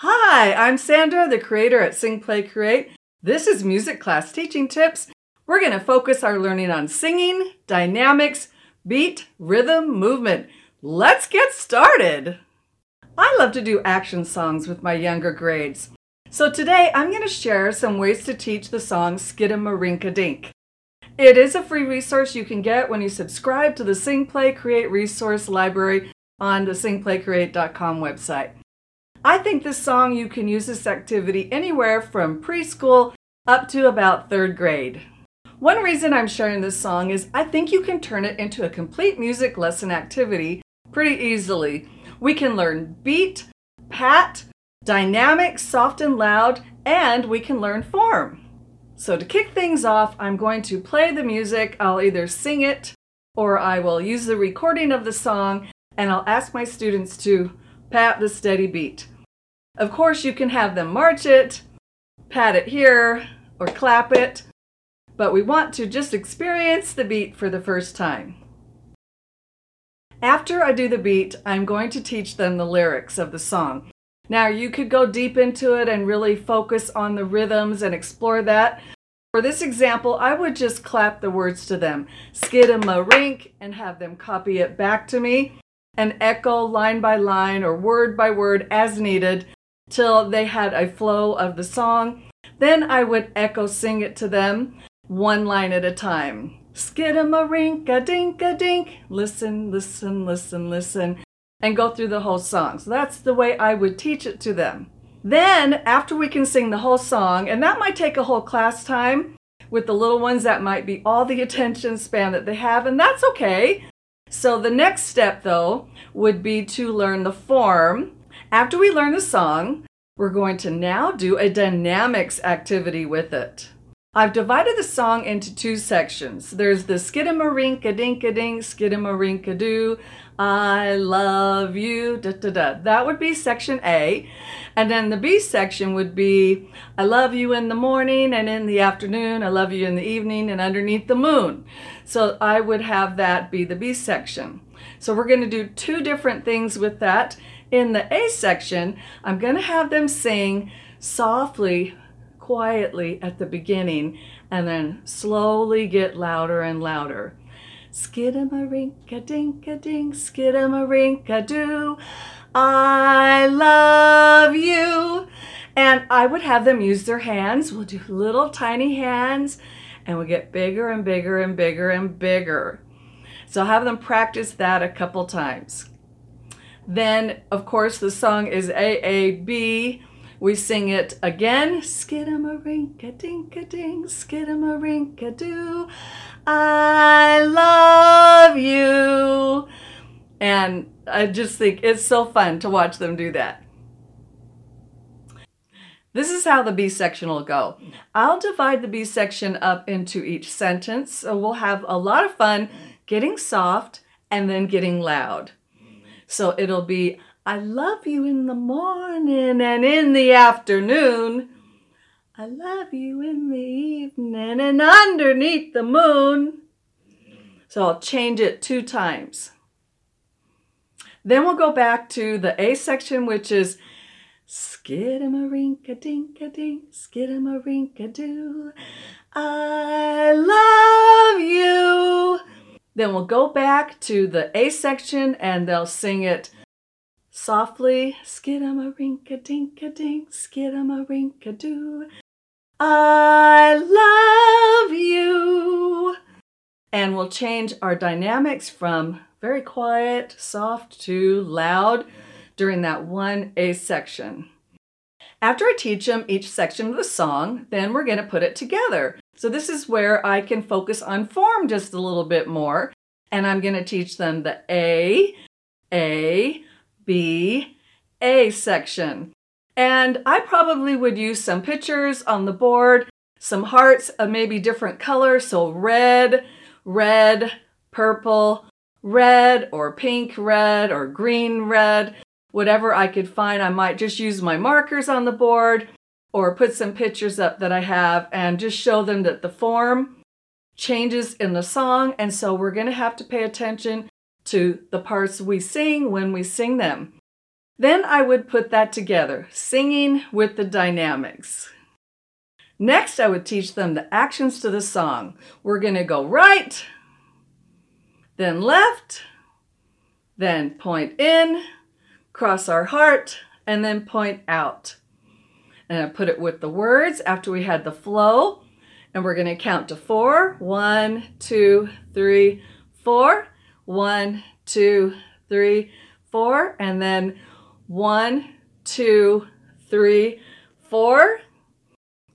Hi, I'm Sandra, the creator at Sing Play Create. This is Music Class Teaching Tips. We're going to focus our learning on singing, dynamics, beat, rhythm, movement. Let's get started. I love to do action songs with my younger grades. So today I'm going to share some ways to teach the song Skidamarink Dink. It is a free resource you can get when you subscribe to the Sing Play Create resource library on the singplaycreate.com website. I think this song you can use this activity anywhere from preschool up to about third grade. One reason I'm sharing this song is I think you can turn it into a complete music lesson activity pretty easily. We can learn beat, pat, dynamic, soft and loud, and we can learn form. So to kick things off, I'm going to play the music. I'll either sing it or I will use the recording of the song and I'll ask my students to pat the steady beat. Of course, you can have them march it, pat it here, or clap it, but we want to just experience the beat for the first time. After I do the beat, I'm going to teach them the lyrics of the song. Now, you could go deep into it and really focus on the rhythms and explore that. For this example, I would just clap the words to them, skid a rink, and have them copy it back to me and echo line by line or word by word as needed till they had a flow of the song. Then I would echo sing it to them one line at a time. Skidamarink a dink a dink. Listen, listen, listen, listen and go through the whole song. So that's the way I would teach it to them. Then, after we can sing the whole song, and that might take a whole class time with the little ones, that might be all the attention span that they have, and that's okay. So, the next step, though, would be to learn the form. After we learn the song, we're going to now do a dynamics activity with it. I've divided the song into two sections. There's the skidamarink dink a dink, skidamarink. I love you. Da, da, da. That would be section A. And then the B section would be I love you in the morning and in the afternoon. I love you in the evening and underneath the moon. So I would have that be the B section. So we're going to do two different things with that. In the A section, I'm going to have them sing softly, quietly at the beginning, and then slowly get louder and louder. Skidamarink dink a dink, skidamarink doo. I love you. And I would have them use their hands. We'll do little tiny hands and we'll get bigger and bigger and bigger and bigger. So I'll have them practice that a couple times. Then, of course, the song is AAB. We sing it again. Skidamarink dink a dink, skidamarink doo. I love you. And I just think it's so fun to watch them do that. This is how the B section will go. I'll divide the B section up into each sentence. So we'll have a lot of fun getting soft and then getting loud. So it'll be, I love you in the morning and in the afternoon. I love you in the evening and underneath the moon. So I'll change it two times. Then we'll go back to the A section, which is skidamarink dink a dink, skidamarink doo. I love you. Then we'll go back to the A section and they'll sing it softly. Skidamarink dink a dink, skidamarink doo. I love you. And we'll change our dynamics from very quiet, soft to loud during that one A section. After I teach them each section of the song, then we're going to put it together. So this is where I can focus on form just a little bit more. And I'm going to teach them the A, A, B, A section. And I probably would use some pictures on the board, some hearts of maybe different colors. So red, red, purple, red, or pink red, or green red, whatever I could find. I might just use my markers on the board or put some pictures up that I have and just show them that the form changes in the song. And so we're going to have to pay attention to the parts we sing when we sing them. Then I would put that together, singing with the dynamics. Next, I would teach them the actions to the song. We're going to go right, then left, then point in, cross our heart, and then point out. And I put it with the words after we had the flow. And we're going to count to four. One, two, three, four. One, two, three, four. And then one, two, three, four.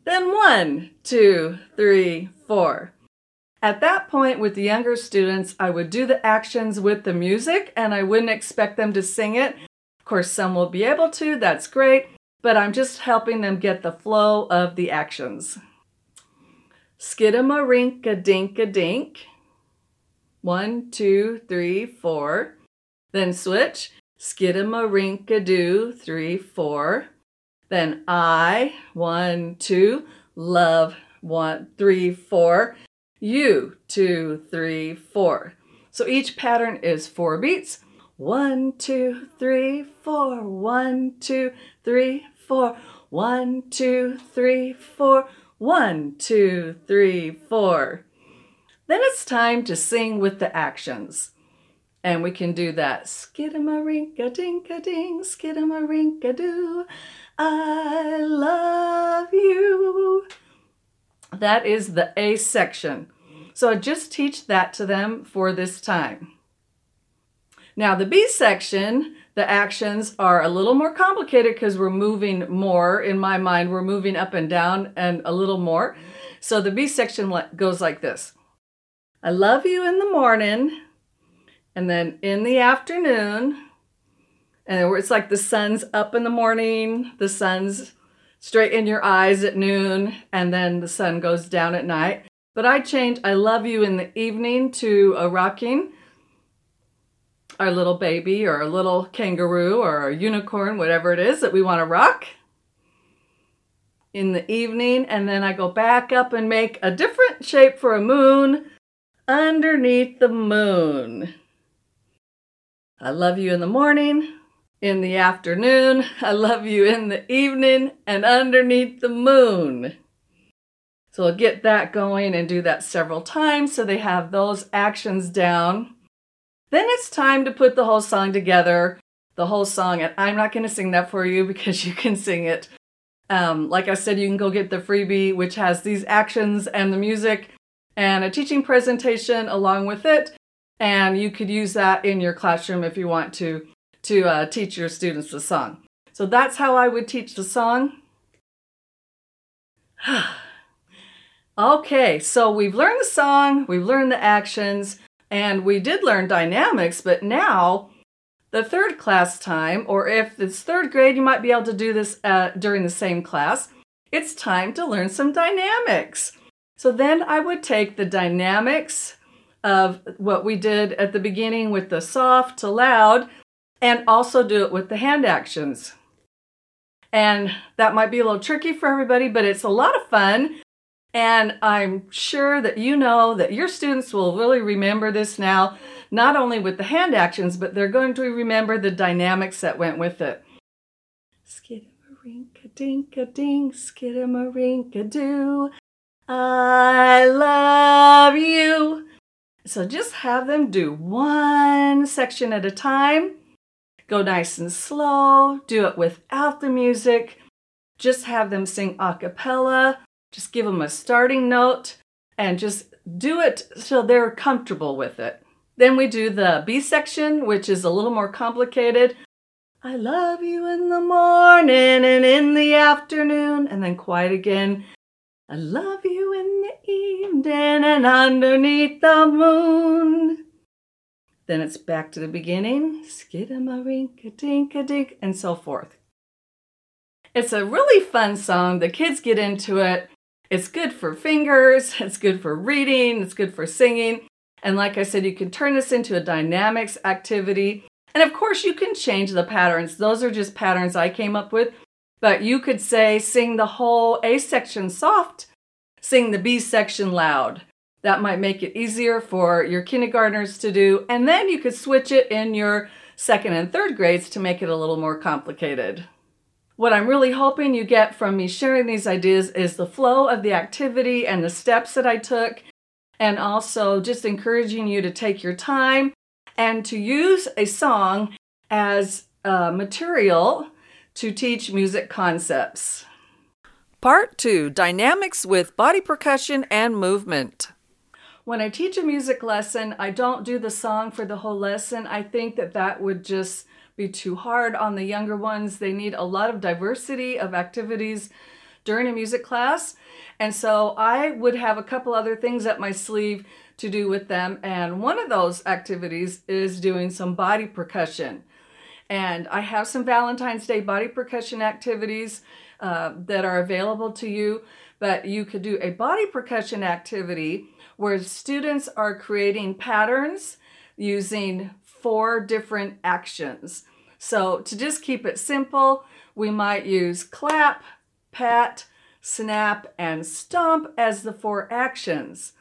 Then one, two, three, four. At that point, with the younger students, I would do the actions with the music and I wouldn't expect them to sing it. Of course, some will be able to, that's great, but I'm just helping them get the flow of the actions. Skidamarink a dink a dink. One, two, three, four. Then switch. Skidamarink a doo, three, four. Then I, one, two. Love, one, three, four. You, two, three, four. So each pattern is four beats. One, two, three, four. One, two, three, four. One, two, three, four. One, two, three, four. Then it's time to sing with the actions. And we can do that. Skidamarink dink a ding, skidamarink doo. I love you. That is the A section. So I just teach that to them for this time. Now, the B section, the actions are a little more complicated because we're moving more. In my mind, we're moving up and down and a little more. So the B section goes like this I love you in the morning, and then in the afternoon, and it's like the sun's up in the morning, the sun's straight in your eyes at noon, and then the sun goes down at night. But I change I love you in the evening to a rocking our little baby or a little kangaroo or a unicorn, whatever it is that we want to rock in the evening. And then I go back up and make a different shape for a moon underneath the moon. I love you in the morning, in the afternoon. I love you in the evening and underneath the moon. So I'll get that going and do that several times so they have those actions down. Then it's time to put the whole song together, the whole song. And I'm not going to sing that for you because you can sing it. Um, like I said, you can go get the freebie, which has these actions and the music and a teaching presentation along with it. And you could use that in your classroom if you want to to uh, teach your students the song. So that's how I would teach the song. okay, so we've learned the song, we've learned the actions. And we did learn dynamics, but now the third class time, or if it's third grade, you might be able to do this uh, during the same class. It's time to learn some dynamics. So then I would take the dynamics of what we did at the beginning with the soft to loud and also do it with the hand actions. And that might be a little tricky for everybody, but it's a lot of fun and I'm sure that you know that your students will really remember this now, not only with the hand actions, but they're going to remember the dynamics that went with it. Skidamarink dink a ding, skidamarink doo. I love you. So just have them do one section at a time. Go nice and slow. Do it without the music. Just have them sing a cappella just give them a starting note and just do it so they're comfortable with it. Then we do the B section, which is a little more complicated. I love you in the morning and in the afternoon, and then quiet again. I love you in the evening and underneath the moon. Then it's back to the beginning, skidamarink dink a dink, and so forth. It's a really fun song. The kids get into it. It's good for fingers, it's good for reading, it's good for singing. And like I said, you can turn this into a dynamics activity. And of course, you can change the patterns. Those are just patterns I came up with. But you could say, sing the whole A section soft, sing the B section loud. That might make it easier for your kindergartners to do. And then you could switch it in your second and third grades to make it a little more complicated. What I'm really hoping you get from me sharing these ideas is the flow of the activity and the steps that I took, and also just encouraging you to take your time and to use a song as uh, material to teach music concepts. Part 2 Dynamics with Body Percussion and Movement. When I teach a music lesson, I don't do the song for the whole lesson. I think that that would just be too hard on the younger ones. They need a lot of diversity of activities during a music class. And so I would have a couple other things up my sleeve to do with them. And one of those activities is doing some body percussion. And I have some Valentine's Day body percussion activities uh, that are available to you. But you could do a body percussion activity where students are creating patterns using four different actions. So to just keep it simple, we might use clap, pat, snap, and stomp as the four actions.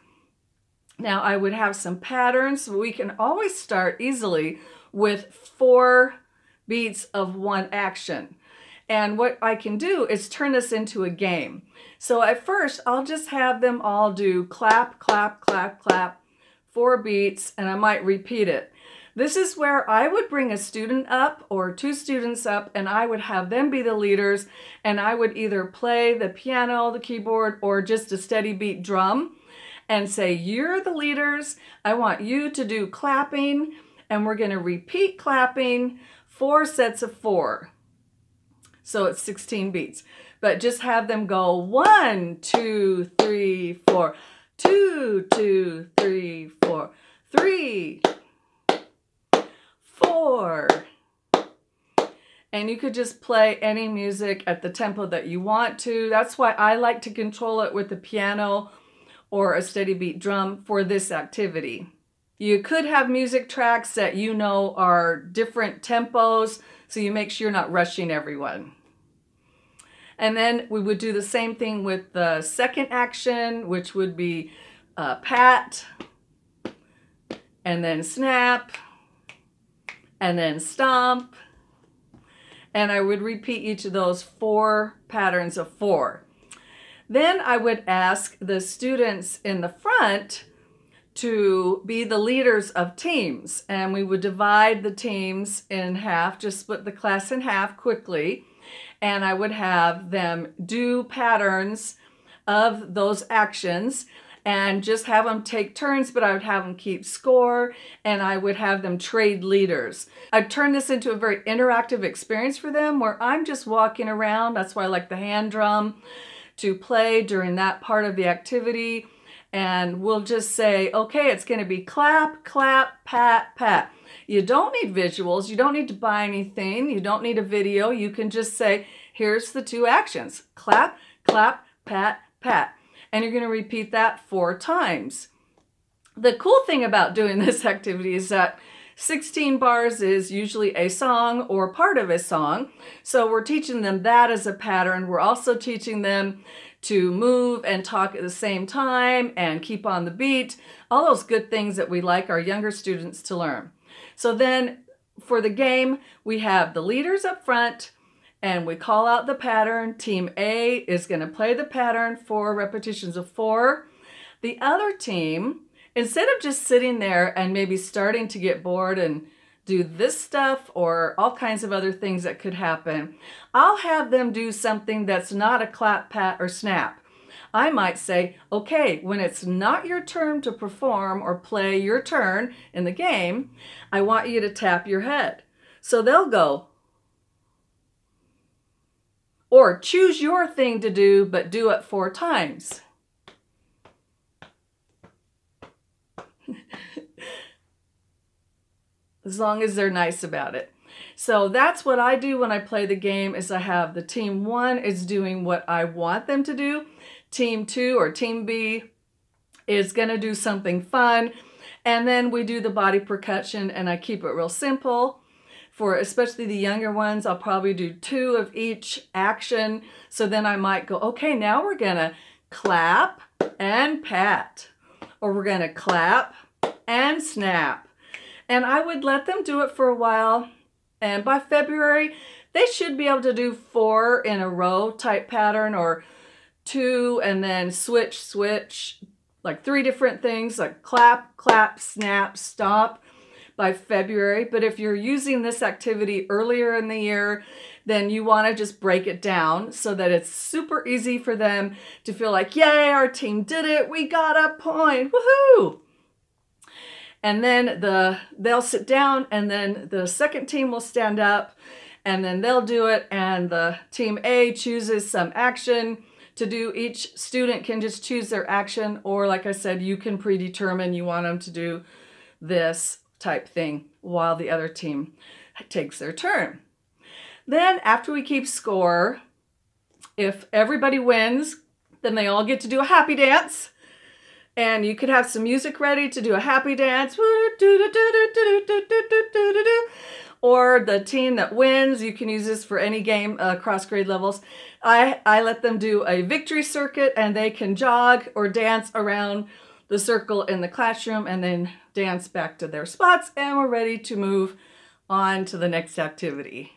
Now I would have some patterns. We can always start easily with four beats of one action. And what I can do is turn this into a game. So at first, I'll just have them all do clap, clap, clap, clap, four beats, and I might repeat it. This is where I would bring a student up or two students up, and I would have them be the leaders, and I would either play the piano, the keyboard, or just a steady beat drum and say, You're the leaders. I want you to do clapping, and we're going to repeat clapping four sets of four. So it's 16 beats. But just have them go one, two, three, four, two, two, three, four, three, four. And you could just play any music at the tempo that you want to. That's why I like to control it with the piano or a steady beat drum for this activity. You could have music tracks that you know are different tempos, so you make sure you're not rushing everyone. And then we would do the same thing with the second action, which would be uh, pat, and then snap, and then stomp. And I would repeat each of those four patterns of four. Then I would ask the students in the front to be the leaders of teams. And we would divide the teams in half, just split the class in half quickly. And I would have them do patterns of those actions and just have them take turns, but I would have them keep score and I would have them trade leaders. I'd turn this into a very interactive experience for them where I'm just walking around. That's why I like the hand drum to play during that part of the activity and we'll just say, okay, it's going to be clap, clap, pat, pat. You don't need visuals. You don't need to buy anything. You don't need a video. You can just say, here's the two actions clap, clap, pat, pat. And you're going to repeat that four times. The cool thing about doing this activity is that 16 bars is usually a song or part of a song. So we're teaching them that as a pattern. We're also teaching them to move and talk at the same time and keep on the beat, all those good things that we like our younger students to learn. So then for the game, we have the leaders up front and we call out the pattern. Team A is going to play the pattern for repetitions of four. The other team, instead of just sitting there and maybe starting to get bored and do this stuff or all kinds of other things that could happen. I'll have them do something that's not a clap, pat, or snap. I might say, okay, when it's not your turn to perform or play your turn in the game, I want you to tap your head. So they'll go, or choose your thing to do, but do it four times. as long as they're nice about it. So that's what I do when I play the game is I have the team 1 is doing what I want them to do. Team 2 or team B is going to do something fun. And then we do the body percussion and I keep it real simple. For especially the younger ones, I'll probably do two of each action. So then I might go, okay, now we're to clap and pat. Or we're to clap and snap And I would let them do it for a while. And by February, they should be able to do four in a row type pattern or two and then switch, switch, like three different things like clap, clap, snap, stop by February. But if you're using this activity earlier in the year, then you want to just break it down so that it's super easy for them to feel like, yay, our team did it. We got a point. Woohoo! And then the they'll sit down and then the second team will stand up and then they'll do it and the team A chooses some action to do each student can just choose their action or like I said you can predetermine you want them to do this type thing while the other team takes their turn. Then after we keep score, if everybody wins, then they all get to do a happy dance. And you could have some music ready to do a happy dance. Or the team that wins, you can use this for any game uh, across grade levels. I, I let them do a victory circuit and they can jog or dance around the circle in the classroom and then dance back to their spots and we're ready to move on to the next activity.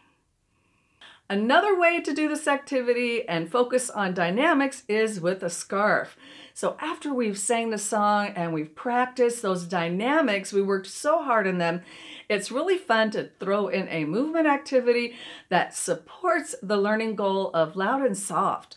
Another way to do this activity and focus on dynamics is with a scarf. So after we've sang the song and we've practiced those dynamics, we worked so hard in them, it's really fun to throw in a movement activity that supports the learning goal of loud and soft.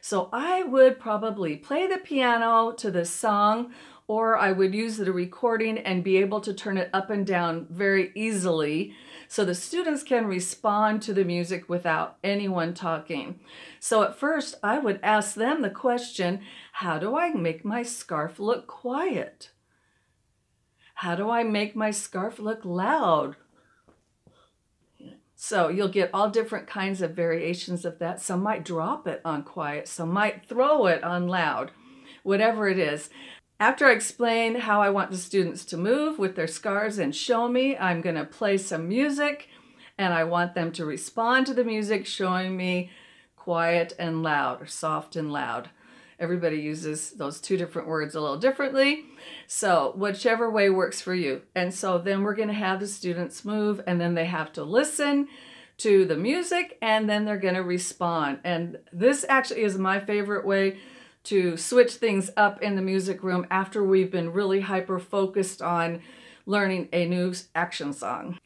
So I would probably play the piano to this song or I would use the recording and be able to turn it up and down very easily so the students can respond to the music without anyone talking. So at first, I would ask them the question how do I make my scarf look quiet? How do I make my scarf look loud? So you'll get all different kinds of variations of that. Some might drop it on quiet, some might throw it on loud, whatever it is. After I explain how I want the students to move with their scars and show me, I'm going to play some music and I want them to respond to the music showing me quiet and loud or soft and loud. Everybody uses those two different words a little differently. So, whichever way works for you. And so then we're going to have the students move and then they have to listen to the music and then they're going to respond. And this actually is my favorite way to switch things up in the music room after we've been really hyper focused on learning a new action song.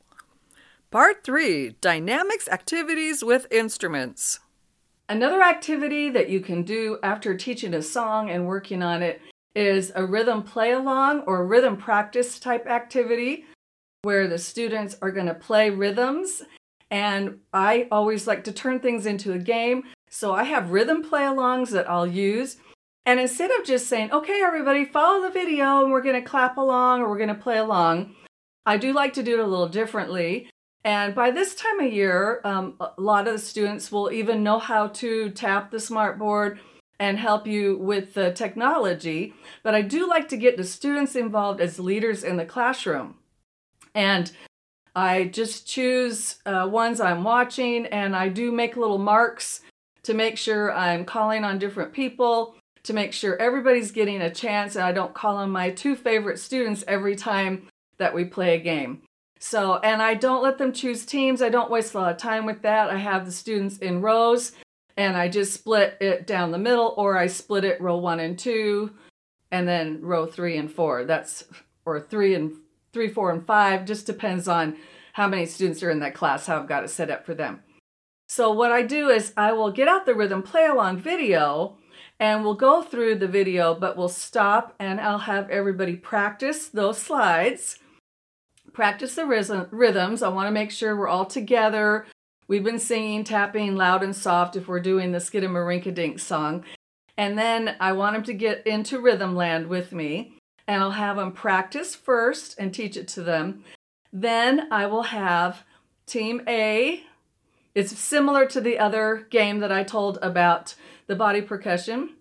Part 3 Dynamics Activities with Instruments. Another activity that you can do after teaching a song and working on it is a rhythm play along or rhythm practice type activity where the students are going to play rhythms. And I always like to turn things into a game. So I have rhythm play alongs that I'll use. And instead of just saying, okay, everybody, follow the video and we're going to clap along or we're going to play along, I do like to do it a little differently. And by this time of year, um, a lot of the students will even know how to tap the smartboard and help you with the technology. But I do like to get the students involved as leaders in the classroom. And I just choose uh, ones I'm watching and I do make little marks to make sure I'm calling on different people to make sure everybody's getting a chance and I don't call on my two favorite students every time that we play a game. So, and I don't let them choose teams. I don't waste a lot of time with that. I have the students in rows and I just split it down the middle or I split it row one and two and then row three and four. That's, or three and three, four, and five. Just depends on how many students are in that class, how I've got it set up for them. So, what I do is I will get out the rhythm play along video and we'll go through the video, but we'll stop and I'll have everybody practice those slides, practice the rhythms. I want to make sure we're all together. We've been singing, tapping loud and soft if we're doing the Skidamarinka song. And then I want them to get into rhythm land with me. And I'll have them practice first and teach it to them. Then I will have Team A. It's similar to the other game that I told about the body percussion,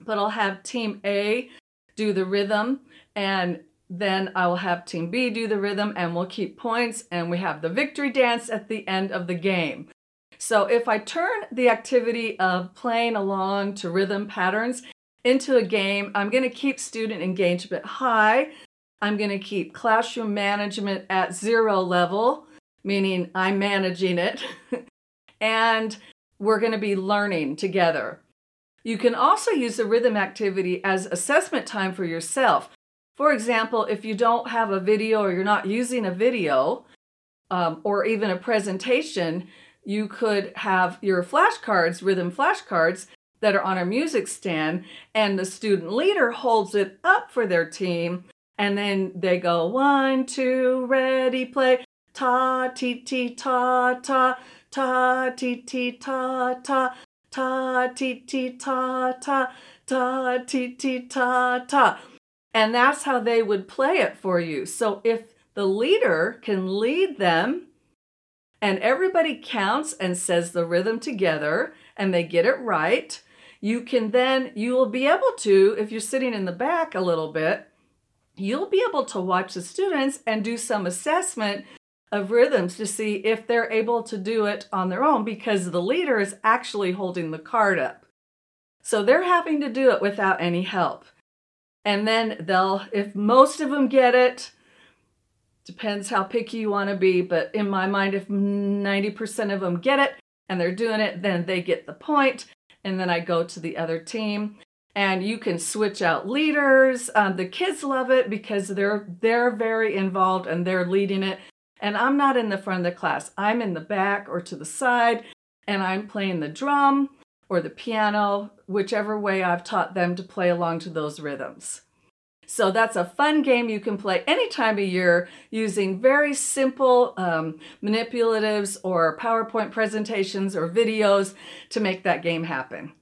but I'll have team A do the rhythm and then I will have team B do the rhythm and we'll keep points and we have the victory dance at the end of the game. So if I turn the activity of playing along to rhythm patterns into a game, I'm going to keep student engagement high. I'm going to keep classroom management at zero level, meaning I'm managing it, and we're going to be learning together. You can also use the rhythm activity as assessment time for yourself. For example, if you don't have a video or you're not using a video um, or even a presentation, you could have your flashcards, rhythm flashcards, that are on a music stand, and the student leader holds it up for their team, and then they go one, two, ready, play, ta, ti, ti, ta, ta, ta, ti, ti, ta, ta, ta, ti, ti, ta, ta, ta, ti, ti, ta, ta. And that's how they would play it for you. So if the leader can lead them and everybody counts and says the rhythm together and they get it right, you can then, you will be able to, if you're sitting in the back a little bit, you'll be able to watch the students and do some assessment of rhythms to see if they're able to do it on their own because the leader is actually holding the card up. So they're having to do it without any help. And then they'll, if most of them get it, depends how picky you want to be, but in my mind, if 90% of them get it and they're doing it, then they get the point. And then I go to the other team. And you can switch out leaders. Um, the kids love it because they're they're very involved and they're leading it. And I'm not in the front of the class. I'm in the back or to the side, and I'm playing the drum or the piano, whichever way I've taught them to play along to those rhythms. So that's a fun game you can play any time of year using very simple um, manipulatives or PowerPoint presentations or videos to make that game happen.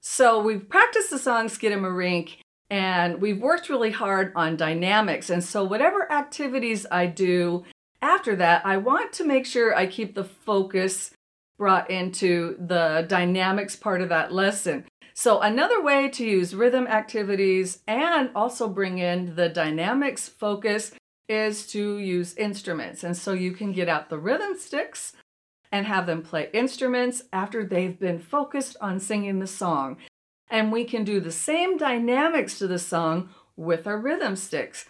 So we've practiced the song Skidamarink and we've worked really hard on dynamics. And so whatever activities I do after that, I want to make sure I keep the focus brought into the dynamics part of that lesson. So, another way to use rhythm activities and also bring in the dynamics focus is to use instruments. And so you can get out the rhythm sticks and have them play instruments after they've been focused on singing the song. And we can do the same dynamics to the song with our rhythm sticks.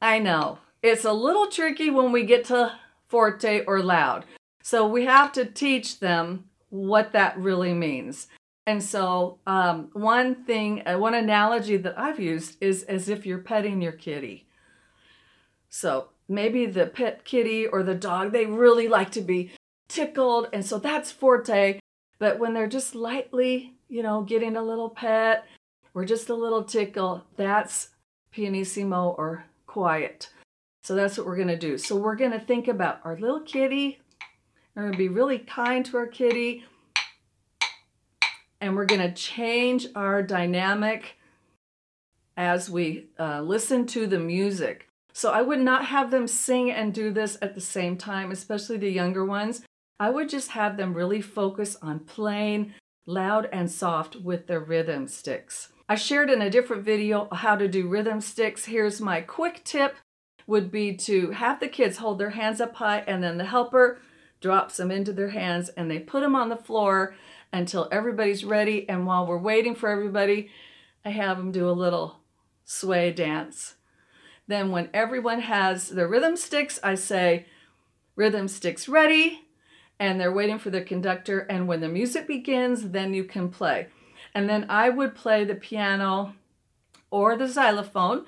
I know it's a little tricky when we get to forte or loud. So we have to teach them what that really means. And so, um, one thing, uh, one analogy that I've used is as if you're petting your kitty. So, maybe the pet kitty or the dog, they really like to be tickled. And so that's forte. But when they're just lightly, you know, getting a little pet or just a little tickle, that's pianissimo or quiet. So that's what we're going to do. So we're going to think about our little kitty. We're going to be really kind to our kitty and we're going to change our dynamic as we uh, listen to the music. So I would not have them sing and do this at the same time, especially the younger ones. I would just have them really focus on playing loud and soft with their rhythm sticks. I shared in a different video how to do rhythm sticks. Here's my quick tip would be to have the kids hold their hands up high and then the helper drops them into their hands and they put them on the floor until everybody's ready. And while we're waiting for everybody, I have them do a little sway dance. Then, when everyone has their rhythm sticks, I say, Rhythm sticks ready. And they're waiting for the conductor. And when the music begins, then you can play. And then I would play the piano or the xylophone.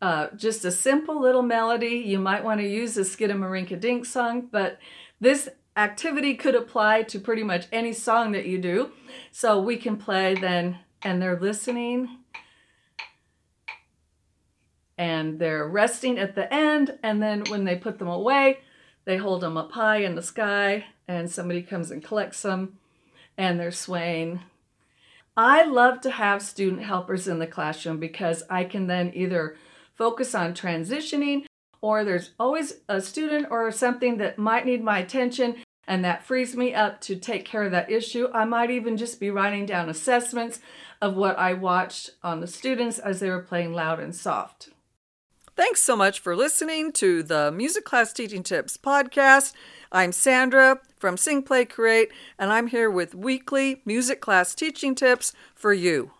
Uh, just a simple little melody. You might want to use the Skidamarinka Dink song, but this activity could apply to pretty much any song that you do. So we can play then, and they're listening and they're resting at the end. And then when they put them away, they hold them up high in the sky, and somebody comes and collects them, and they're swaying. I love to have student helpers in the classroom because I can then either focus on transitioning or there's always a student or something that might need my attention and that frees me up to take care of that issue. I might even just be writing down assessments of what I watched on the students as they were playing loud and soft. Thanks so much for listening to the Music Class Teaching Tips podcast. I'm Sandra from Sing, Play, Create, and I'm here with weekly music class teaching tips for you.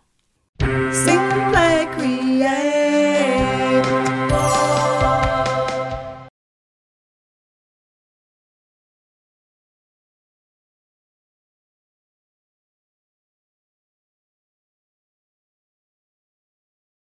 Sing, Play, Create.